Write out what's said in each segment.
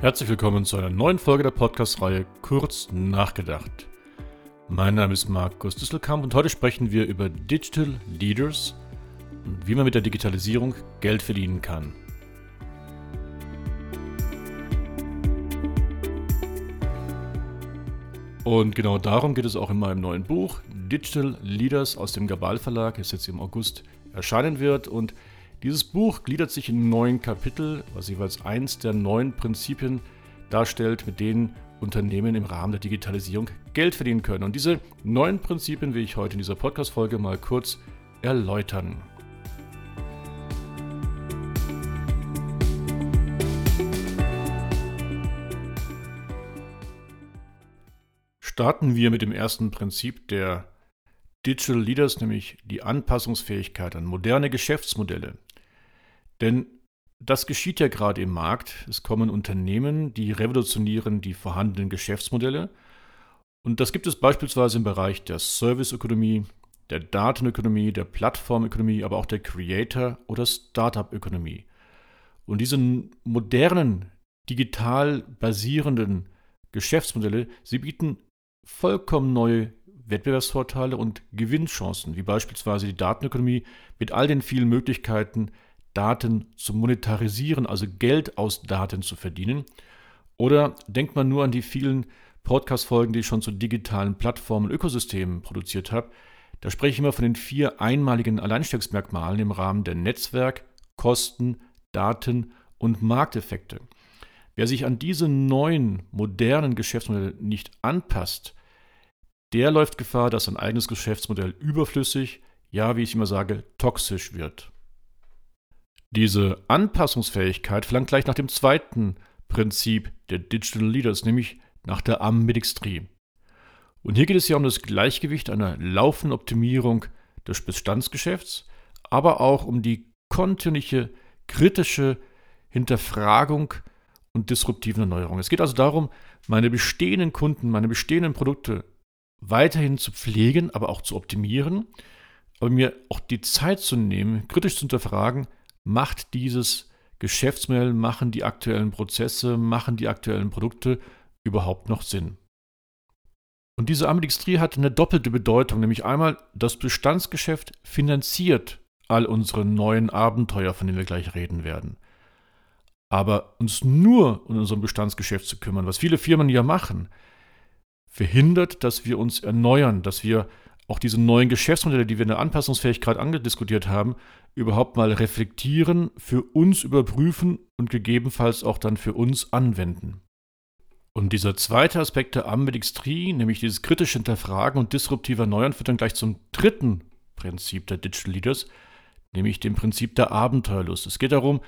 Herzlich willkommen zu einer neuen Folge der Podcast-Reihe Kurz nachgedacht. Mein Name ist Markus Düsselkamp und heute sprechen wir über Digital Leaders und wie man mit der Digitalisierung Geld verdienen kann. Und genau darum geht es auch in meinem neuen Buch Digital Leaders aus dem Gabal Verlag, das jetzt im August erscheinen wird und dieses Buch gliedert sich in neun Kapitel, was jeweils eins der neun Prinzipien darstellt, mit denen Unternehmen im Rahmen der Digitalisierung Geld verdienen können. Und diese neun Prinzipien will ich heute in dieser Podcast-Folge mal kurz erläutern. Starten wir mit dem ersten Prinzip der Digital Leaders, nämlich die Anpassungsfähigkeit an moderne Geschäftsmodelle. Denn das geschieht ja gerade im Markt. Es kommen Unternehmen, die revolutionieren die vorhandenen Geschäftsmodelle. Und das gibt es beispielsweise im Bereich der Serviceökonomie, der Datenökonomie, der Plattformökonomie, aber auch der Creator- oder Startup-Ökonomie. Und diese modernen, digital basierenden Geschäftsmodelle, sie bieten vollkommen neue Wettbewerbsvorteile und Gewinnchancen, wie beispielsweise die Datenökonomie mit all den vielen Möglichkeiten, Daten zu monetarisieren, also Geld aus Daten zu verdienen. Oder denkt man nur an die vielen Podcast-Folgen, die ich schon zu digitalen Plattformen und Ökosystemen produziert habe. Da spreche ich immer von den vier einmaligen Alleinstellungsmerkmalen im Rahmen der Netzwerk-, Kosten-, Daten- und Markteffekte. Wer sich an diese neuen, modernen Geschäftsmodelle nicht anpasst, der läuft Gefahr, dass sein eigenes Geschäftsmodell überflüssig, ja, wie ich immer sage, toxisch wird. Diese Anpassungsfähigkeit verlangt gleich nach dem zweiten Prinzip der Digital Leaders, nämlich nach der Ambidextrie. Und hier geht es ja um das Gleichgewicht einer laufenden Optimierung des Bestandsgeschäfts, aber auch um die kontinuierliche kritische Hinterfragung und disruptiven Erneuerung. Es geht also darum, meine bestehenden Kunden, meine bestehenden Produkte weiterhin zu pflegen, aber auch zu optimieren, aber mir auch die Zeit zu nehmen, kritisch zu hinterfragen, macht dieses Geschäftsmodell, machen die aktuellen Prozesse, machen die aktuellen Produkte überhaupt noch Sinn? Und diese Ambidextrie hat eine doppelte Bedeutung, nämlich einmal das Bestandsgeschäft finanziert all unsere neuen Abenteuer, von denen wir gleich reden werden. Aber uns nur um unser Bestandsgeschäft zu kümmern, was viele Firmen ja machen, verhindert, dass wir uns erneuern, dass wir auch diese neuen Geschäftsmodelle, die wir in der Anpassungsfähigkeit angediskutiert haben, überhaupt mal reflektieren, für uns überprüfen und gegebenenfalls auch dann für uns anwenden. Und dieser zweite Aspekt der Ambidextrie, nämlich dieses kritische Hinterfragen und disruptiver Erneuern, führt dann gleich zum dritten Prinzip der Digital Leaders, nämlich dem Prinzip der Abenteuerlust. Es geht darum,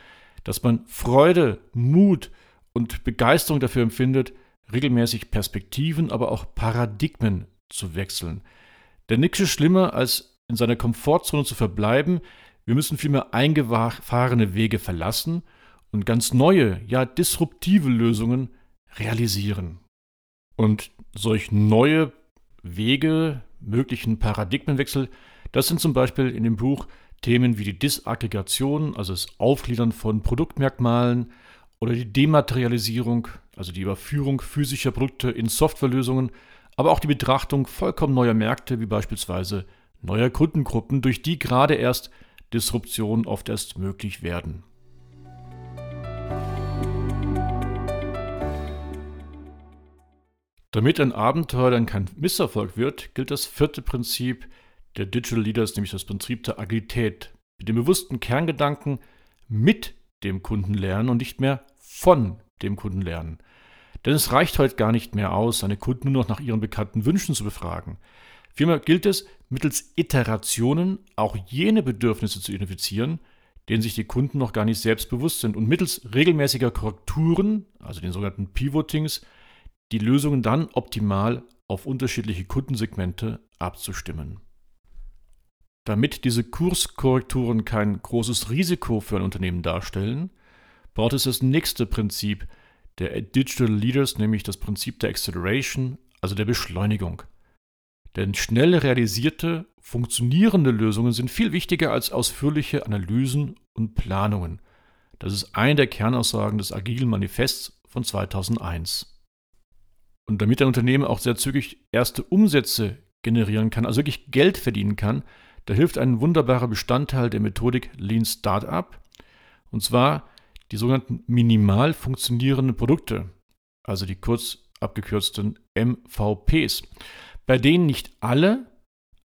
dass man Freude, Mut und Begeisterung dafür empfindet, regelmäßig Perspektiven, aber auch Paradigmen zu wechseln. Denn nichts ist schlimmer, als in seiner Komfortzone zu verbleiben. Wir müssen vielmehr eingefahrene Wege verlassen und ganz neue, ja disruptive Lösungen realisieren. Und solch neue Wege, möglichen Paradigmenwechsel, das sind zum Beispiel in dem Buch Themen wie die Disaggregation, also das Aufgliedern von Produktmerkmalen oder die Dematerialisierung, also die Überführung physischer Produkte in Softwarelösungen aber auch die Betrachtung vollkommen neuer Märkte, wie beispielsweise neuer Kundengruppen, durch die gerade erst Disruptionen oft erst möglich werden. Damit ein Abenteuer dann kein Misserfolg wird, gilt das vierte Prinzip der Digital Leaders, nämlich das Prinzip der Agilität, mit dem bewussten Kerngedanken mit dem Kunden lernen und nicht mehr von dem Kunden lernen. Denn es reicht heute gar nicht mehr aus, seine Kunden nur noch nach ihren bekannten Wünschen zu befragen. Vielmehr gilt es, mittels Iterationen auch jene Bedürfnisse zu identifizieren, denen sich die Kunden noch gar nicht selbst bewusst sind und mittels regelmäßiger Korrekturen, also den sogenannten Pivotings, die Lösungen dann optimal auf unterschiedliche Kundensegmente abzustimmen. Damit diese Kurskorrekturen kein großes Risiko für ein Unternehmen darstellen, braucht es das nächste Prinzip der Digital Leaders, nämlich das Prinzip der Acceleration, also der Beschleunigung. Denn schnell realisierte, funktionierende Lösungen sind viel wichtiger als ausführliche Analysen und Planungen. Das ist eine der Kernaussagen des agilen Manifests von 2001. Und damit ein Unternehmen auch sehr zügig erste Umsätze generieren kann, also wirklich Geld verdienen kann, da hilft ein wunderbarer Bestandteil der Methodik Lean Startup, und zwar die sogenannten minimal funktionierenden Produkte, also die kurz abgekürzten MVPs, bei denen nicht alle,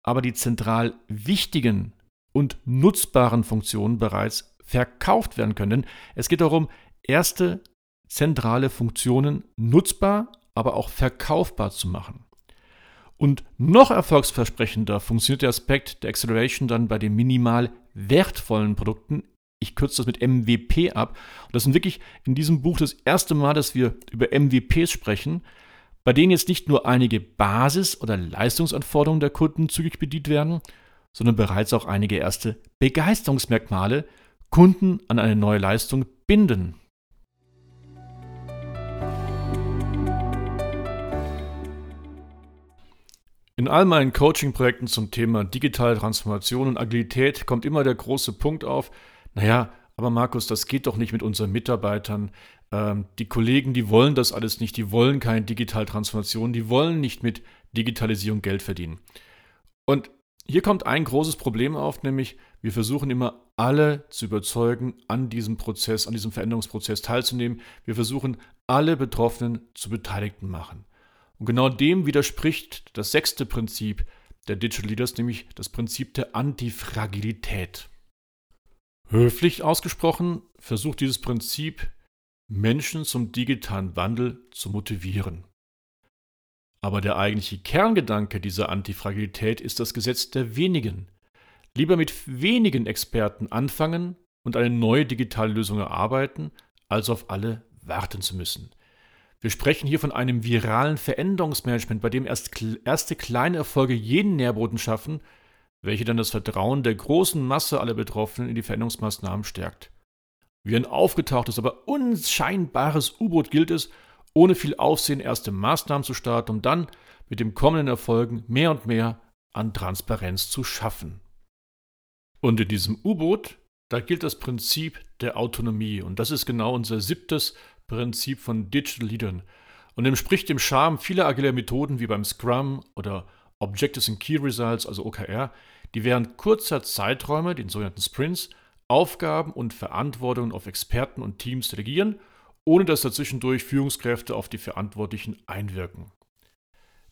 aber die zentral wichtigen und nutzbaren Funktionen bereits verkauft werden können. Es geht darum, erste zentrale Funktionen nutzbar, aber auch verkaufbar zu machen. Und noch erfolgsversprechender funktioniert der Aspekt der Acceleration dann bei den minimal wertvollen Produkten. Ich kürze das mit MVP ab. Und das ist wirklich in diesem Buch das erste Mal, dass wir über MVPs sprechen, bei denen jetzt nicht nur einige Basis- oder Leistungsanforderungen der Kunden zügig bedient werden, sondern bereits auch einige erste Begeisterungsmerkmale Kunden an eine neue Leistung binden. In all meinen Coaching-Projekten zum Thema digitale Transformation und Agilität kommt immer der große Punkt auf, naja, aber Markus, das geht doch nicht mit unseren Mitarbeitern. Ähm, die Kollegen, die wollen das alles nicht, die wollen keine digitale Transformation, die wollen nicht mit Digitalisierung Geld verdienen. Und hier kommt ein großes Problem auf, nämlich wir versuchen immer alle zu überzeugen, an diesem Prozess, an diesem Veränderungsprozess teilzunehmen. Wir versuchen alle Betroffenen zu Beteiligten machen. Und genau dem widerspricht das sechste Prinzip der Digital Leaders, nämlich das Prinzip der Antifragilität. Höflich ausgesprochen versucht dieses Prinzip, Menschen zum digitalen Wandel zu motivieren. Aber der eigentliche Kerngedanke dieser Antifragilität ist das Gesetz der wenigen. Lieber mit wenigen Experten anfangen und eine neue digitale Lösung erarbeiten, als auf alle warten zu müssen. Wir sprechen hier von einem viralen Veränderungsmanagement, bei dem erst erste kleine Erfolge jeden Nährboden schaffen, welche dann das Vertrauen der großen Masse aller Betroffenen in die Veränderungsmaßnahmen stärkt. Wie ein aufgetauchtes, aber unscheinbares U-Boot gilt es, ohne viel Aufsehen erste Maßnahmen zu starten, um dann mit dem kommenden Erfolgen mehr und mehr an Transparenz zu schaffen. Und in diesem U-Boot, da gilt das Prinzip der Autonomie. Und das ist genau unser siebtes Prinzip von Digital Leadern und entspricht dem Charme vieler agiler Methoden wie beim Scrum oder Objectives and Key Results, also OKR, die während kurzer Zeiträume, den sogenannten Sprints, Aufgaben und Verantwortungen auf Experten und Teams delegieren, ohne dass dazwischendurch Führungskräfte auf die Verantwortlichen einwirken.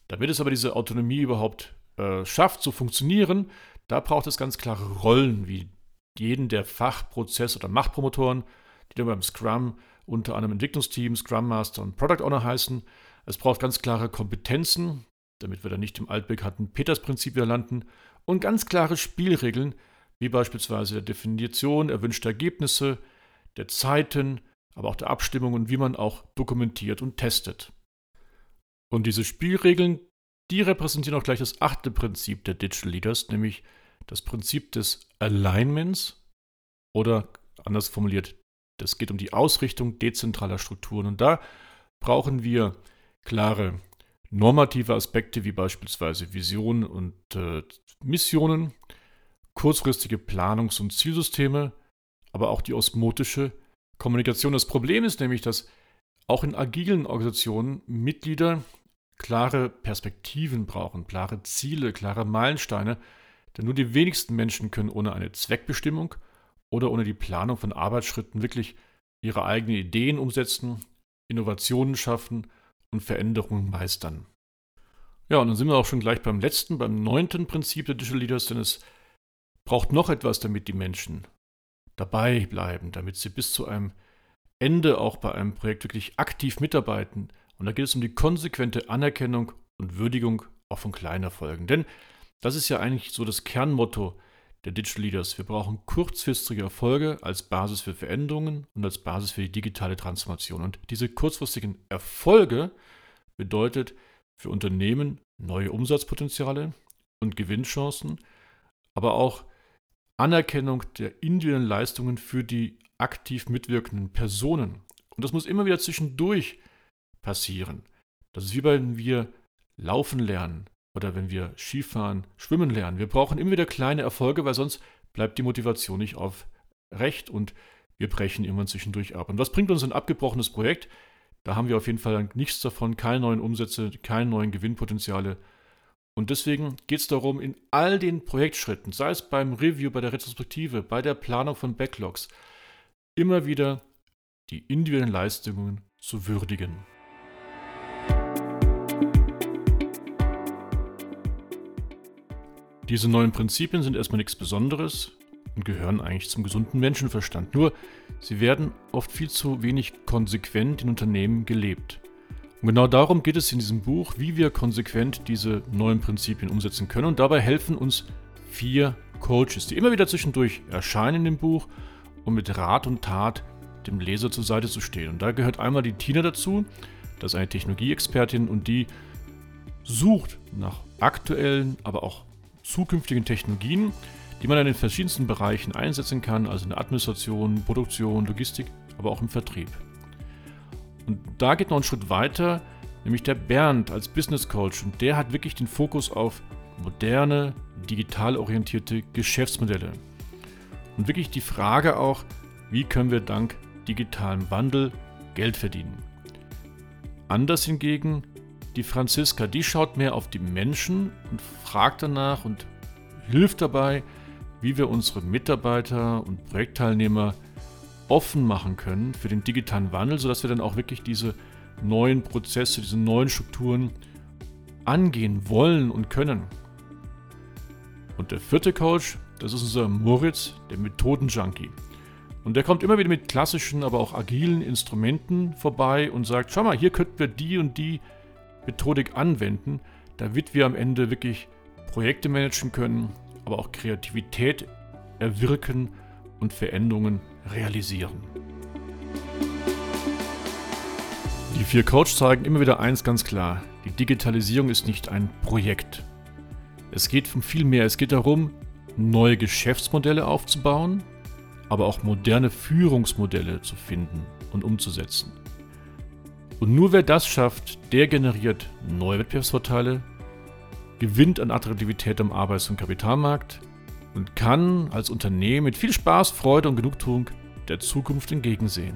Damit es aber diese Autonomie überhaupt äh, schafft zu funktionieren, da braucht es ganz klare Rollen, wie jeden der Fachprozess- oder Machtpromotoren, die dann beim Scrum unter anderem Entwicklungsteam, Scrum Master und Product Owner heißen. Es braucht ganz klare Kompetenzen, damit wir dann nicht im altbekannten Peters-Prinzip wieder landen, und ganz klare Spielregeln, wie beispielsweise der Definition erwünschter Ergebnisse, der Zeiten, aber auch der Abstimmung und wie man auch dokumentiert und testet. Und diese Spielregeln, die repräsentieren auch gleich das achte Prinzip der Digital Leaders, nämlich das Prinzip des Alignments oder anders formuliert es geht um die Ausrichtung dezentraler Strukturen. Und da brauchen wir klare normative Aspekte wie beispielsweise Visionen und äh, Missionen, kurzfristige Planungs- und Zielsysteme, aber auch die osmotische Kommunikation. Das Problem ist nämlich, dass auch in agilen Organisationen Mitglieder klare Perspektiven brauchen, klare Ziele, klare Meilensteine, denn nur die wenigsten Menschen können ohne eine Zweckbestimmung oder ohne die Planung von Arbeitsschritten wirklich ihre eigenen Ideen umsetzen, Innovationen schaffen und Veränderungen meistern. Ja, und dann sind wir auch schon gleich beim letzten, beim neunten Prinzip der Digital Leaders, denn es braucht noch etwas, damit die Menschen dabei bleiben, damit sie bis zu einem Ende auch bei einem Projekt wirklich aktiv mitarbeiten. Und da geht es um die konsequente Anerkennung und Würdigung auch von kleinen Erfolgen. Denn das ist ja eigentlich so das Kernmotto der Digital Leaders. Wir brauchen kurzfristige Erfolge als Basis für Veränderungen und als Basis für die digitale Transformation. Und diese kurzfristigen Erfolge bedeutet für Unternehmen neue Umsatzpotenziale und Gewinnchancen, aber auch Anerkennung der individuellen Leistungen für die aktiv mitwirkenden Personen. Und das muss immer wieder zwischendurch passieren. Das ist wie wenn wir laufen lernen oder wenn wir Skifahren, Schwimmen lernen. Wir brauchen immer wieder kleine Erfolge, weil sonst bleibt die Motivation nicht auf Recht und wir brechen immer zwischendurch ab. Und was bringt uns ein abgebrochenes Projekt? Da haben wir auf jeden Fall nichts davon, keine neuen Umsätze, keine neuen Gewinnpotenziale. Und deswegen geht es darum, in all den Projektschritten, sei es beim Review, bei der Retrospektive, bei der Planung von Backlogs, immer wieder die individuellen Leistungen zu würdigen. Diese neuen Prinzipien sind erstmal nichts Besonderes und gehören eigentlich zum gesunden Menschenverstand. Nur sie werden oft viel zu wenig konsequent in Unternehmen gelebt. Und genau darum geht es in diesem Buch, wie wir konsequent diese neuen Prinzipien umsetzen können. Und dabei helfen uns vier Coaches, die immer wieder zwischendurch erscheinen in dem Buch, um mit Rat und Tat dem Leser zur Seite zu stehen. Und da gehört einmal die Tina dazu, das ist eine Technologieexpertin und die sucht nach aktuellen, aber auch zukünftigen Technologien, die man in den verschiedensten Bereichen einsetzen kann, also in der Administration, Produktion, Logistik, aber auch im Vertrieb. Und da geht noch ein Schritt weiter, nämlich der Bernd als Business Coach. Und der hat wirklich den Fokus auf moderne, digital orientierte Geschäftsmodelle. Und wirklich die Frage auch, wie können wir dank digitalem Wandel Geld verdienen. Anders hingegen die Franziska, die schaut mehr auf die Menschen und fragt danach und hilft dabei, wie wir unsere Mitarbeiter und Projektteilnehmer offen machen können für den digitalen Wandel, sodass wir dann auch wirklich diese neuen Prozesse, diese neuen Strukturen angehen wollen und können. Und der vierte Coach, das ist unser Moritz, der Methodenjunkie. Und der kommt immer wieder mit klassischen, aber auch agilen Instrumenten vorbei und sagt, schau mal, hier könnten wir die und die Methodik anwenden, damit wir am Ende wirklich Projekte managen können, aber auch Kreativität erwirken und Veränderungen realisieren. Die vier Coaches zeigen immer wieder eins ganz klar. Die Digitalisierung ist nicht ein Projekt. Es geht um viel mehr. Es geht darum, neue Geschäftsmodelle aufzubauen, aber auch moderne Führungsmodelle zu finden und umzusetzen. Und nur wer das schafft, der generiert neue Wettbewerbsvorteile, gewinnt an Attraktivität am Arbeits- und Kapitalmarkt und kann als Unternehmen mit viel Spaß, Freude und Genugtuung der Zukunft entgegensehen.